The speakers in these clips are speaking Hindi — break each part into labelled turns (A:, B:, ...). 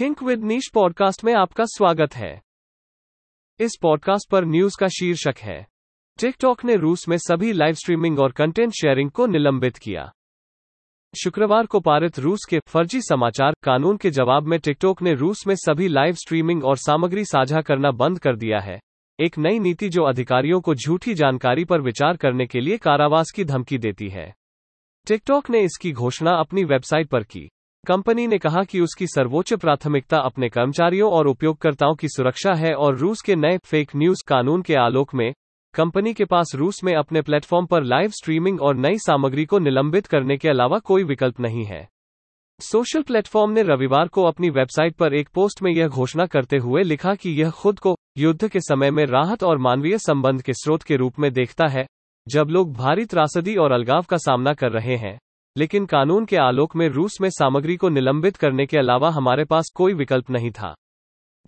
A: थिंक विद नीश पॉडकास्ट में आपका स्वागत है। इस पॉडकास्ट पर न्यूज़ का शीर्षक है। टिकटॉक ने रूस में सभी लाइव स्ट्रीमिंग और कंटेंट शेयरिंग को निलंबित किया। शुक्रवार को पारित रूस के फर्जी समाचार कानून के जवाब में टिकटॉक ने रूस में सभी लाइव स्ट्रीमिंग और सामग्री साझा करना बंद कर दिया है। एक नई नीति जो अधिकारियों को झूठी जानकारी पर विचार करने के लिए कारावास की धमकी देती है। टिकटॉक ने इसकी घोषणा अपनी वेबसाइट पर की। कंपनी ने कहा कि उसकी सर्वोच्च प्राथमिकता अपने कर्मचारियों और उपयोगकर्ताओं की सुरक्षा है और रूस के नए फेक न्यूज़ कानून के आलोक में कंपनी के पास रूस में अपने प्लेटफॉर्म पर लाइव स्ट्रीमिंग और नई सामग्री को निलंबित करने के अलावा कोई विकल्प नहीं है। सोशल प्लेटफॉर्म ने रविवार को अपनी वेबसाइट पर एक पोस्ट में यह घोषणा करते हुए लिखा कि यह खुद को युद्ध के समय में राहत और मानवीय संबंध के स्रोत के रूप में देखता है, जब लोग भारी त्रासदी और अलगाव का सामना कर रहे हैं। लेकिन कानून के आलोक में रूस में सामग्री को निलंबित करने के अलावा हमारे पास कोई विकल्प नहीं था।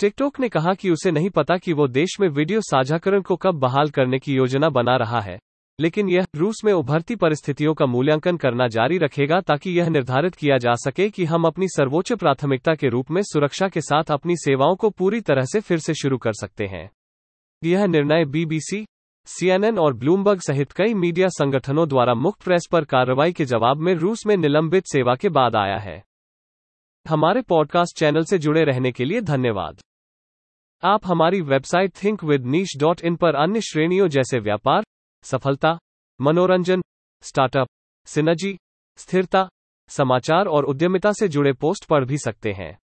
A: टिकटॉक ने कहा कि उसे नहीं पता कि वो देश में वीडियो साझाकरण को कब बहाल करने की योजना बना रहा है, लेकिन यह रूस में उभरती परिस्थितियों का मूल्यांकन करना जारी रखेगा ताकि यह निर्धारित किया जा सके कि हम अपनी सर्वोच्च प्राथमिकता के रूप में सुरक्षा के साथ अपनी सेवाओं को पूरी तरह से फिर से शुरू कर सकते हैं। यह निर्णय बीबीसी सीएनएन और ब्लूमबर्ग सहित कई मीडिया संगठनों द्वारा मुक्त प्रेस पर कार्रवाई के जवाब में रूस में निलंबित सेवा के बाद आया है। हमारे पॉडकास्ट चैनल से जुड़े रहने के लिए धन्यवाद। आप हमारी website think with niche dot in पर अन्य श्रेणियों जैसे व्यापार, सफलता, मनोरंजन, स्टार्टअप, सिनर्जी, स्थिरता, समाचार और उद्यमिता से जुड़े पोस्ट पढ़ भी सकते हैं।